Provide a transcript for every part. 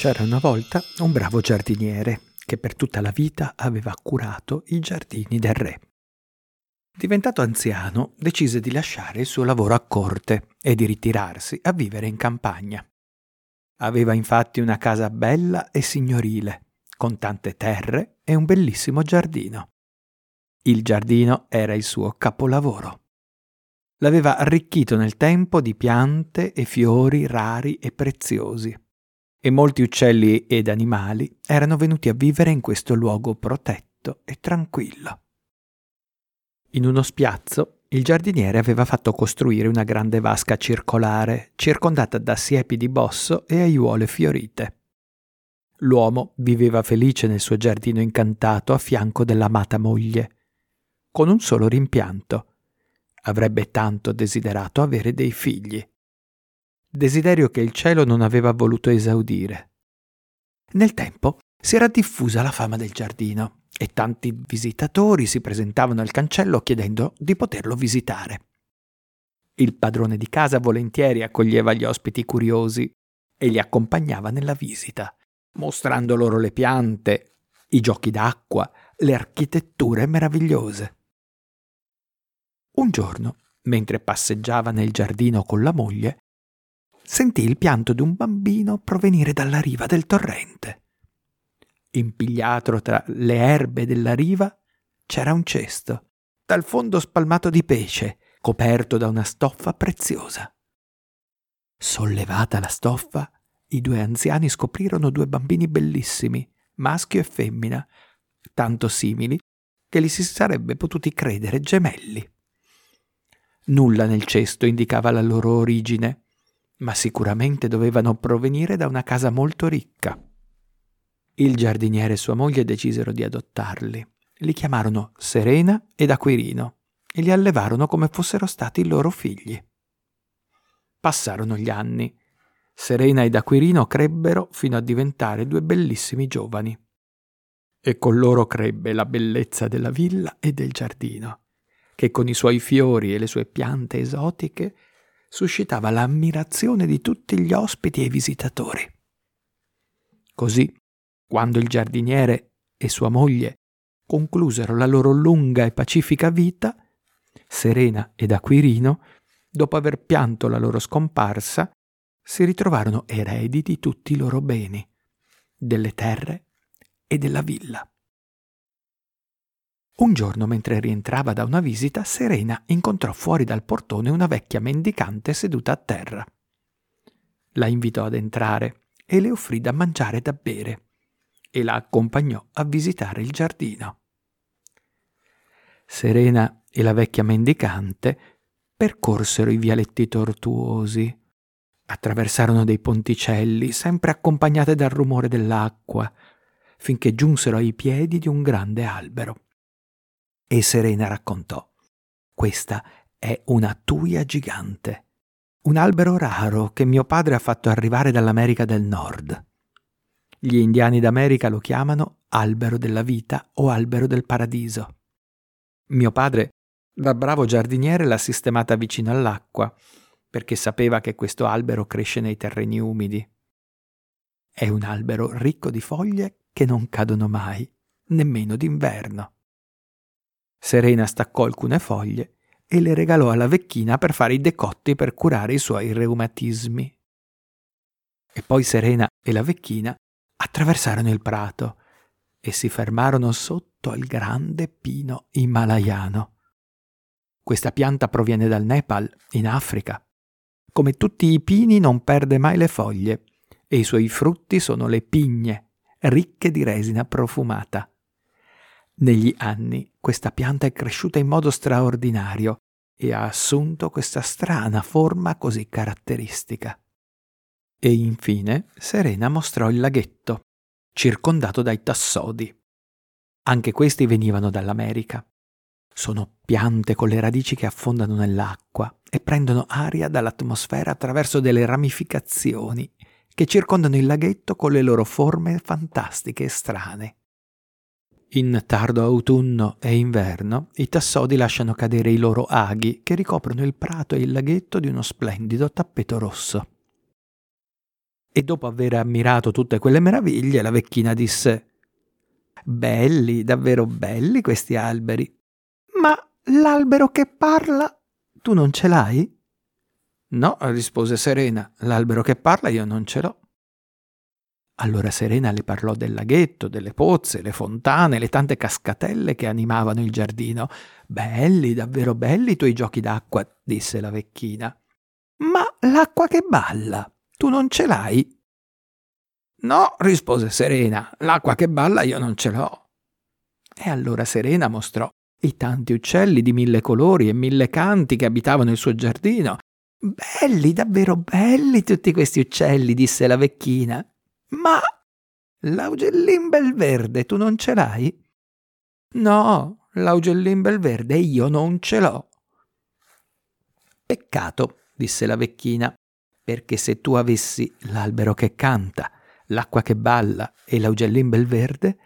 C'era una volta un bravo giardiniere che per tutta la vita aveva curato i giardini del re. Diventato anziano, decise di lasciare il suo lavoro a corte e di ritirarsi a vivere in campagna. Aveva infatti una casa bella e signorile, con tante terre e un bellissimo giardino. Il giardino era il suo capolavoro. L'aveva arricchito nel tempo di piante e fiori rari e preziosi e molti uccelli ed animali erano venuti a vivere in questo luogo protetto e tranquillo. In uno spiazzo il giardiniere aveva fatto costruire una grande vasca circolare, circondata da siepi di bosso e aiuole fiorite. L'uomo viveva felice nel suo giardino incantato a fianco dell'amata moglie, con un solo rimpianto. Avrebbe tanto desiderato avere dei figli desiderio che il cielo non aveva voluto esaudire. Nel tempo si era diffusa la fama del giardino e tanti visitatori si presentavano al cancello chiedendo di poterlo visitare. Il padrone di casa volentieri accoglieva gli ospiti curiosi e li accompagnava nella visita, mostrando loro le piante, i giochi d'acqua, le architetture meravigliose. Un giorno, mentre passeggiava nel giardino con la moglie, sentì il pianto di un bambino provenire dalla riva del torrente. Impigliato tra le erbe della riva c'era un cesto, dal fondo spalmato di pesce, coperto da una stoffa preziosa. Sollevata la stoffa, i due anziani scoprirono due bambini bellissimi, maschio e femmina, tanto simili che li si sarebbe potuti credere gemelli. Nulla nel cesto indicava la loro origine, ma sicuramente dovevano provenire da una casa molto ricca. Il giardiniere e sua moglie decisero di adottarli. Li chiamarono Serena ed Aquirino e li allevarono come fossero stati i loro figli. Passarono gli anni. Serena ed Aquirino crebbero fino a diventare due bellissimi giovani. E con loro crebbe la bellezza della villa e del giardino, che con i suoi fiori e le sue piante esotiche suscitava l'ammirazione di tutti gli ospiti e visitatori. Così, quando il giardiniere e sua moglie conclusero la loro lunga e pacifica vita, Serena ed Aquirino, dopo aver pianto la loro scomparsa, si ritrovarono eredi di tutti i loro beni, delle terre e della villa. Un giorno, mentre rientrava da una visita, Serena incontrò fuori dal portone una vecchia mendicante seduta a terra. La invitò ad entrare e le offrì da mangiare e da bere e la accompagnò a visitare il giardino. Serena e la vecchia mendicante percorsero i vialetti tortuosi, attraversarono dei ponticelli, sempre accompagnate dal rumore dell'acqua, finché giunsero ai piedi di un grande albero. E Serena raccontò. Questa è una tuia gigante, un albero raro che mio padre ha fatto arrivare dall'America del Nord. Gli indiani d'America lo chiamano albero della vita o albero del paradiso. Mio padre, da bravo giardiniere, l'ha sistemata vicino all'acqua, perché sapeva che questo albero cresce nei terreni umidi. È un albero ricco di foglie che non cadono mai, nemmeno d'inverno. Serena staccò alcune foglie e le regalò alla vecchina per fare i decotti per curare i suoi reumatismi. E poi Serena e la vecchina attraversarono il prato e si fermarono sotto al grande pino himalayano. Questa pianta proviene dal Nepal, in Africa. Come tutti i pini non perde mai le foglie e i suoi frutti sono le pigne, ricche di resina profumata. Negli anni questa pianta è cresciuta in modo straordinario e ha assunto questa strana forma così caratteristica. E infine Serena mostrò il laghetto, circondato dai tassodi. Anche questi venivano dall'America. Sono piante con le radici che affondano nell'acqua e prendono aria dall'atmosfera attraverso delle ramificazioni che circondano il laghetto con le loro forme fantastiche e strane. In tardo autunno e inverno i tassodi lasciano cadere i loro aghi che ricoprono il prato e il laghetto di uno splendido tappeto rosso. E dopo aver ammirato tutte quelle meraviglie, la vecchina disse Belli, davvero belli questi alberi. Ma l'albero che parla, tu non ce l'hai? No, rispose Serena, l'albero che parla io non ce l'ho. Allora Serena le parlò del laghetto, delle pozze, le fontane, le tante cascatelle che animavano il giardino. Belli, davvero belli i tuoi giochi d'acqua, disse la vecchina. Ma l'acqua che balla, tu non ce l'hai? No, rispose Serena, l'acqua che balla io non ce l'ho. E allora Serena mostrò i tanti uccelli di mille colori e mille canti che abitavano il suo giardino. Belli, davvero belli tutti questi uccelli, disse la vecchina. Ma l'augellin bel verde tu non ce l'hai? No, l'augellin bel verde io non ce l'ho. Peccato, disse la vecchina, perché se tu avessi l'albero che canta, l'acqua che balla e l'augellin bel verde,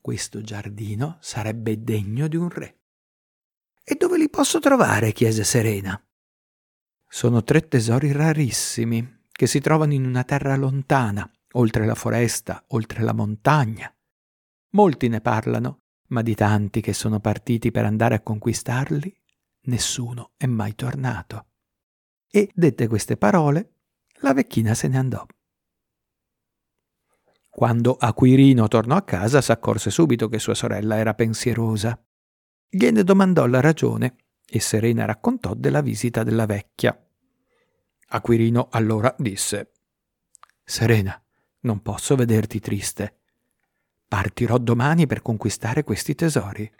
questo giardino sarebbe degno di un re. E dove li posso trovare? chiese Serena. Sono tre tesori rarissimi che si trovano in una terra lontana, oltre la foresta, oltre la montagna. Molti ne parlano, ma di tanti che sono partiti per andare a conquistarli, nessuno è mai tornato. E, dette queste parole, la vecchina se ne andò. Quando Aquirino tornò a casa s'accorse subito che sua sorella era pensierosa. Gliene domandò la ragione e Serena raccontò della visita della vecchia. Aquirino allora disse Serena, non posso vederti triste. Partirò domani per conquistare questi tesori.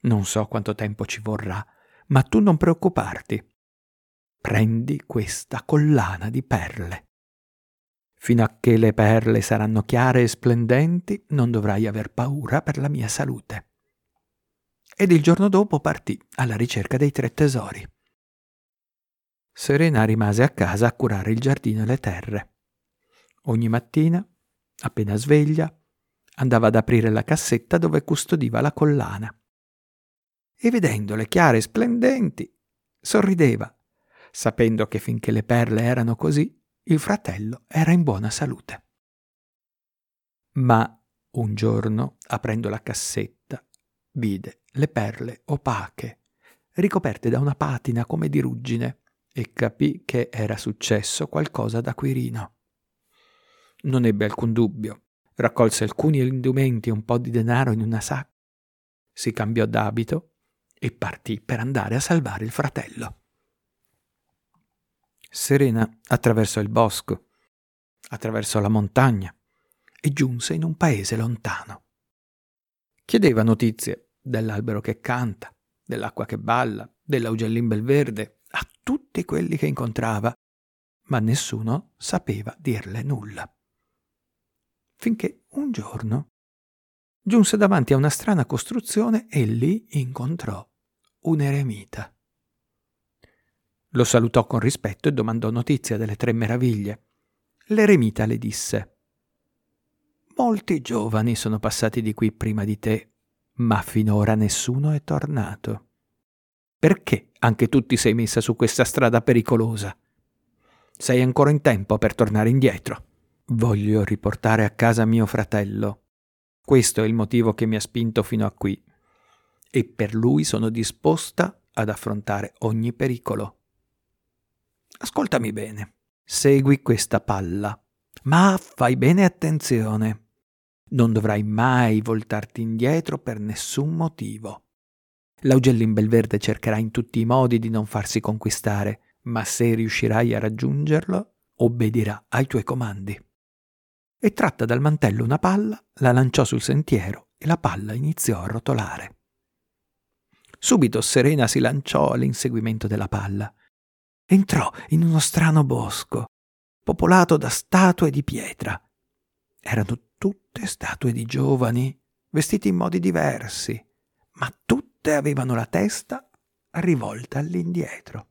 Non so quanto tempo ci vorrà, ma tu non preoccuparti. Prendi questa collana di perle. Fino a che le perle saranno chiare e splendenti, non dovrai aver paura per la mia salute. Ed il giorno dopo partì alla ricerca dei tre tesori. Serena rimase a casa a curare il giardino e le terre. Ogni mattina, appena sveglia, andava ad aprire la cassetta dove custodiva la collana. E vedendole chiare e splendenti, sorrideva, sapendo che finché le perle erano così, il fratello era in buona salute. Ma un giorno, aprendo la cassetta, vide le perle opache, ricoperte da una patina come di ruggine, e capì che era successo qualcosa da Quirino. Non ebbe alcun dubbio. Raccolse alcuni indumenti e un po' di denaro in una sacca, si cambiò d'abito e partì per andare a salvare il fratello. Serena attraversò il bosco, attraversò la montagna e giunse in un paese lontano. Chiedeva notizie dell'albero che canta, dell'acqua che balla, dell'augellin bel verde a tutti quelli che incontrava, ma nessuno sapeva dirle nulla finché un giorno giunse davanti a una strana costruzione e lì incontrò un eremita. Lo salutò con rispetto e domandò notizia delle tre meraviglie. L'eremita le disse Molti giovani sono passati di qui prima di te, ma finora nessuno è tornato. Perché anche tu ti sei messa su questa strada pericolosa? Sei ancora in tempo per tornare indietro. Voglio riportare a casa mio fratello. Questo è il motivo che mi ha spinto fino a qui. E per lui sono disposta ad affrontare ogni pericolo. Ascoltami bene. Segui questa palla. Ma fai bene attenzione. Non dovrai mai voltarti indietro per nessun motivo. L'augellin Belverde cercherà in tutti i modi di non farsi conquistare, ma se riuscirai a raggiungerlo, obbedirà ai tuoi comandi e tratta dal mantello una palla, la lanciò sul sentiero e la palla iniziò a rotolare. Subito Serena si lanciò all'inseguimento della palla. Entrò in uno strano bosco, popolato da statue di pietra. Erano tutte statue di giovani, vestiti in modi diversi, ma tutte avevano la testa rivolta all'indietro.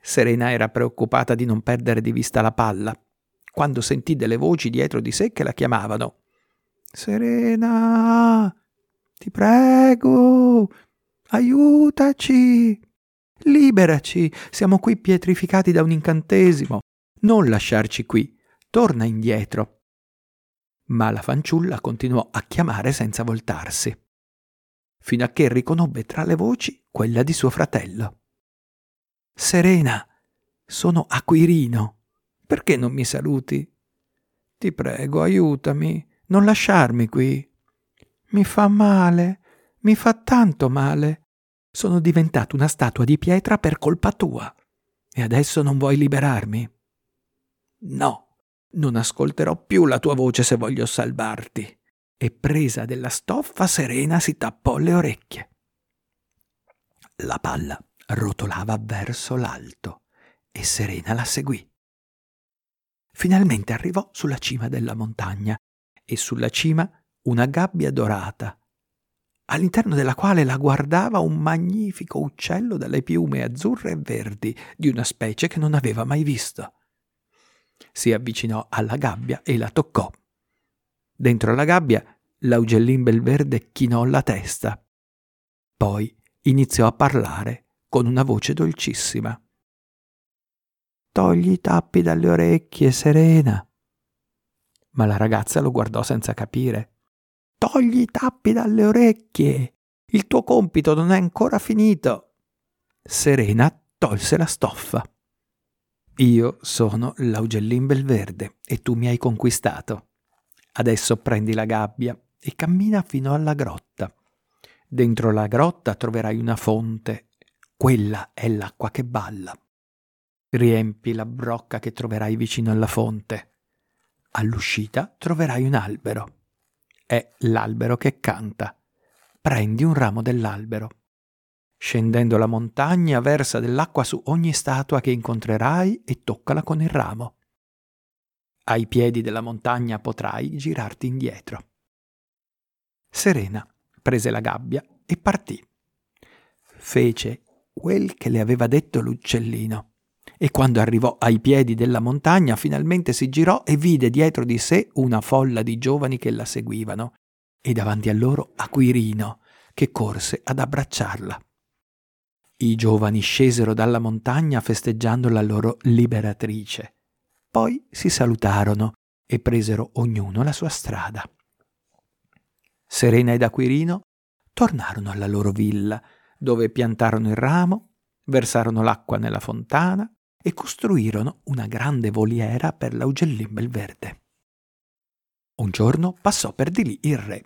Serena era preoccupata di non perdere di vista la palla quando sentì delle voci dietro di sé che la chiamavano. Serena, ti prego, aiutaci, liberaci, siamo qui pietrificati da un incantesimo. Non lasciarci qui, torna indietro. Ma la fanciulla continuò a chiamare senza voltarsi, fino a che riconobbe tra le voci quella di suo fratello. Serena, sono Aquirino. Perché non mi saluti? Ti prego, aiutami, non lasciarmi qui. Mi fa male, mi fa tanto male. Sono diventato una statua di pietra per colpa tua. E adesso non vuoi liberarmi? No, non ascolterò più la tua voce se voglio salvarti. E presa della stoffa, Serena si tappò le orecchie. La palla rotolava verso l'alto e Serena la seguì. Finalmente arrivò sulla cima della montagna e sulla cima una gabbia dorata all'interno della quale la guardava un magnifico uccello dalle piume azzurre e verdi di una specie che non aveva mai visto. Si avvicinò alla gabbia e la toccò. Dentro la gabbia l'augellin belverde chinò la testa. Poi iniziò a parlare con una voce dolcissima. Togli i tappi dalle orecchie, Serena. Ma la ragazza lo guardò senza capire. Togli i tappi dalle orecchie. Il tuo compito non è ancora finito. Serena tolse la stoffa. Io sono l'augellin belverde e tu mi hai conquistato. Adesso prendi la gabbia e cammina fino alla grotta. Dentro la grotta troverai una fonte. Quella è l'acqua che balla. Riempi la brocca che troverai vicino alla fonte. All'uscita troverai un albero è l'albero che canta. Prendi un ramo dell'albero. Scendendo la montagna, versa dell'acqua su ogni statua che incontrerai e toccala con il ramo. Ai piedi della montagna potrai girarti indietro. Serena prese la gabbia e partì. Fece quel che le aveva detto l'uccellino e quando arrivò ai piedi della montagna finalmente si girò e vide dietro di sé una folla di giovani che la seguivano e davanti a loro Aquirino che corse ad abbracciarla. I giovani scesero dalla montagna festeggiando la loro liberatrice. Poi si salutarono e presero ognuno la sua strada. Serena ed Aquirino tornarono alla loro villa, dove piantarono il ramo, versarono l'acqua nella fontana e costruirono una grande voliera per l'augellin belverde. Un giorno passò per di lì il re,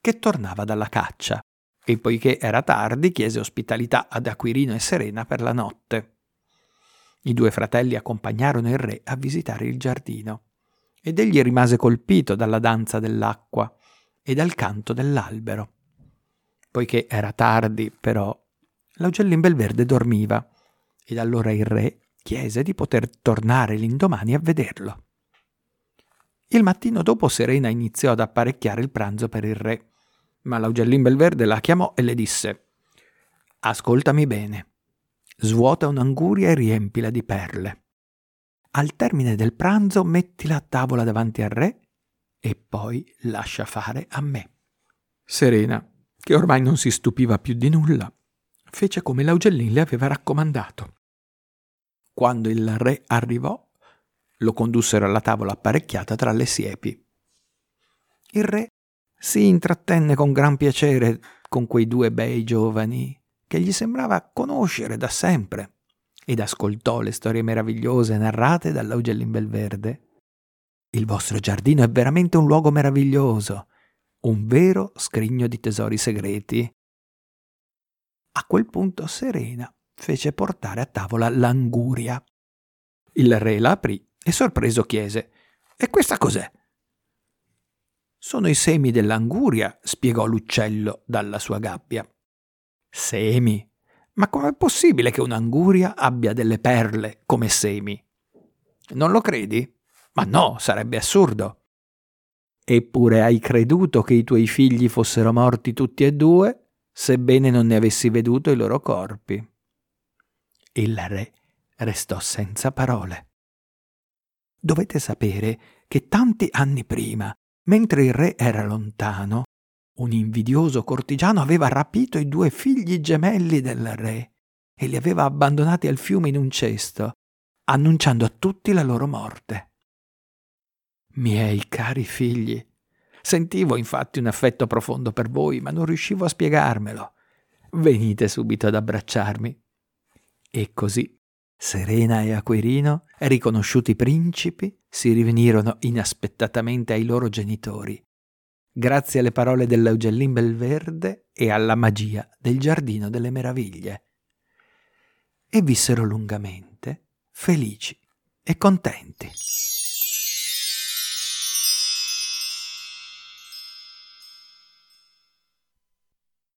che tornava dalla caccia, e poiché era tardi chiese ospitalità ad Aquirino e Serena per la notte. I due fratelli accompagnarono il re a visitare il giardino, ed egli rimase colpito dalla danza dell'acqua e dal canto dell'albero. Poiché era tardi, però, l'augellin belverde dormiva, ed allora il re chiese di poter tornare l'indomani a vederlo. Il mattino dopo Serena iniziò ad apparecchiare il pranzo per il re, ma l'augellin belverde la chiamò e le disse Ascoltami bene. Svuota un'anguria e riempila di perle. Al termine del pranzo mettila a tavola davanti al re e poi lascia fare a me. Serena, che ormai non si stupiva più di nulla, fece come l'augellin le aveva raccomandato. Quando il re arrivò, lo condussero alla tavola apparecchiata tra le siepi. Il re si intrattenne con gran piacere con quei due bei giovani che gli sembrava conoscere da sempre ed ascoltò le storie meravigliose narrate dall'Augellin Belverde. Il vostro giardino è veramente un luogo meraviglioso, un vero scrigno di tesori segreti. A quel punto Serena fece portare a tavola l'anguria. Il re la aprì e sorpreso chiese E questa cos'è? Sono i semi dell'anguria, spiegò l'uccello dalla sua gabbia. Semi? Ma com'è possibile che un'anguria abbia delle perle come semi? Non lo credi? Ma no, sarebbe assurdo. Eppure hai creduto che i tuoi figli fossero morti tutti e due, sebbene non ne avessi veduto i loro corpi. Il re restò senza parole. Dovete sapere che tanti anni prima, mentre il re era lontano, un invidioso cortigiano aveva rapito i due figli gemelli del re e li aveva abbandonati al fiume in un cesto, annunciando a tutti la loro morte. Miei cari figli, sentivo infatti un affetto profondo per voi, ma non riuscivo a spiegarmelo. Venite subito ad abbracciarmi. E così Serena e Acquirino, riconosciuti principi, si rivenirono inaspettatamente ai loro genitori, grazie alle parole dell'Eugellin Belverde e alla magia del Giardino delle Meraviglie. E vissero lungamente, felici e contenti.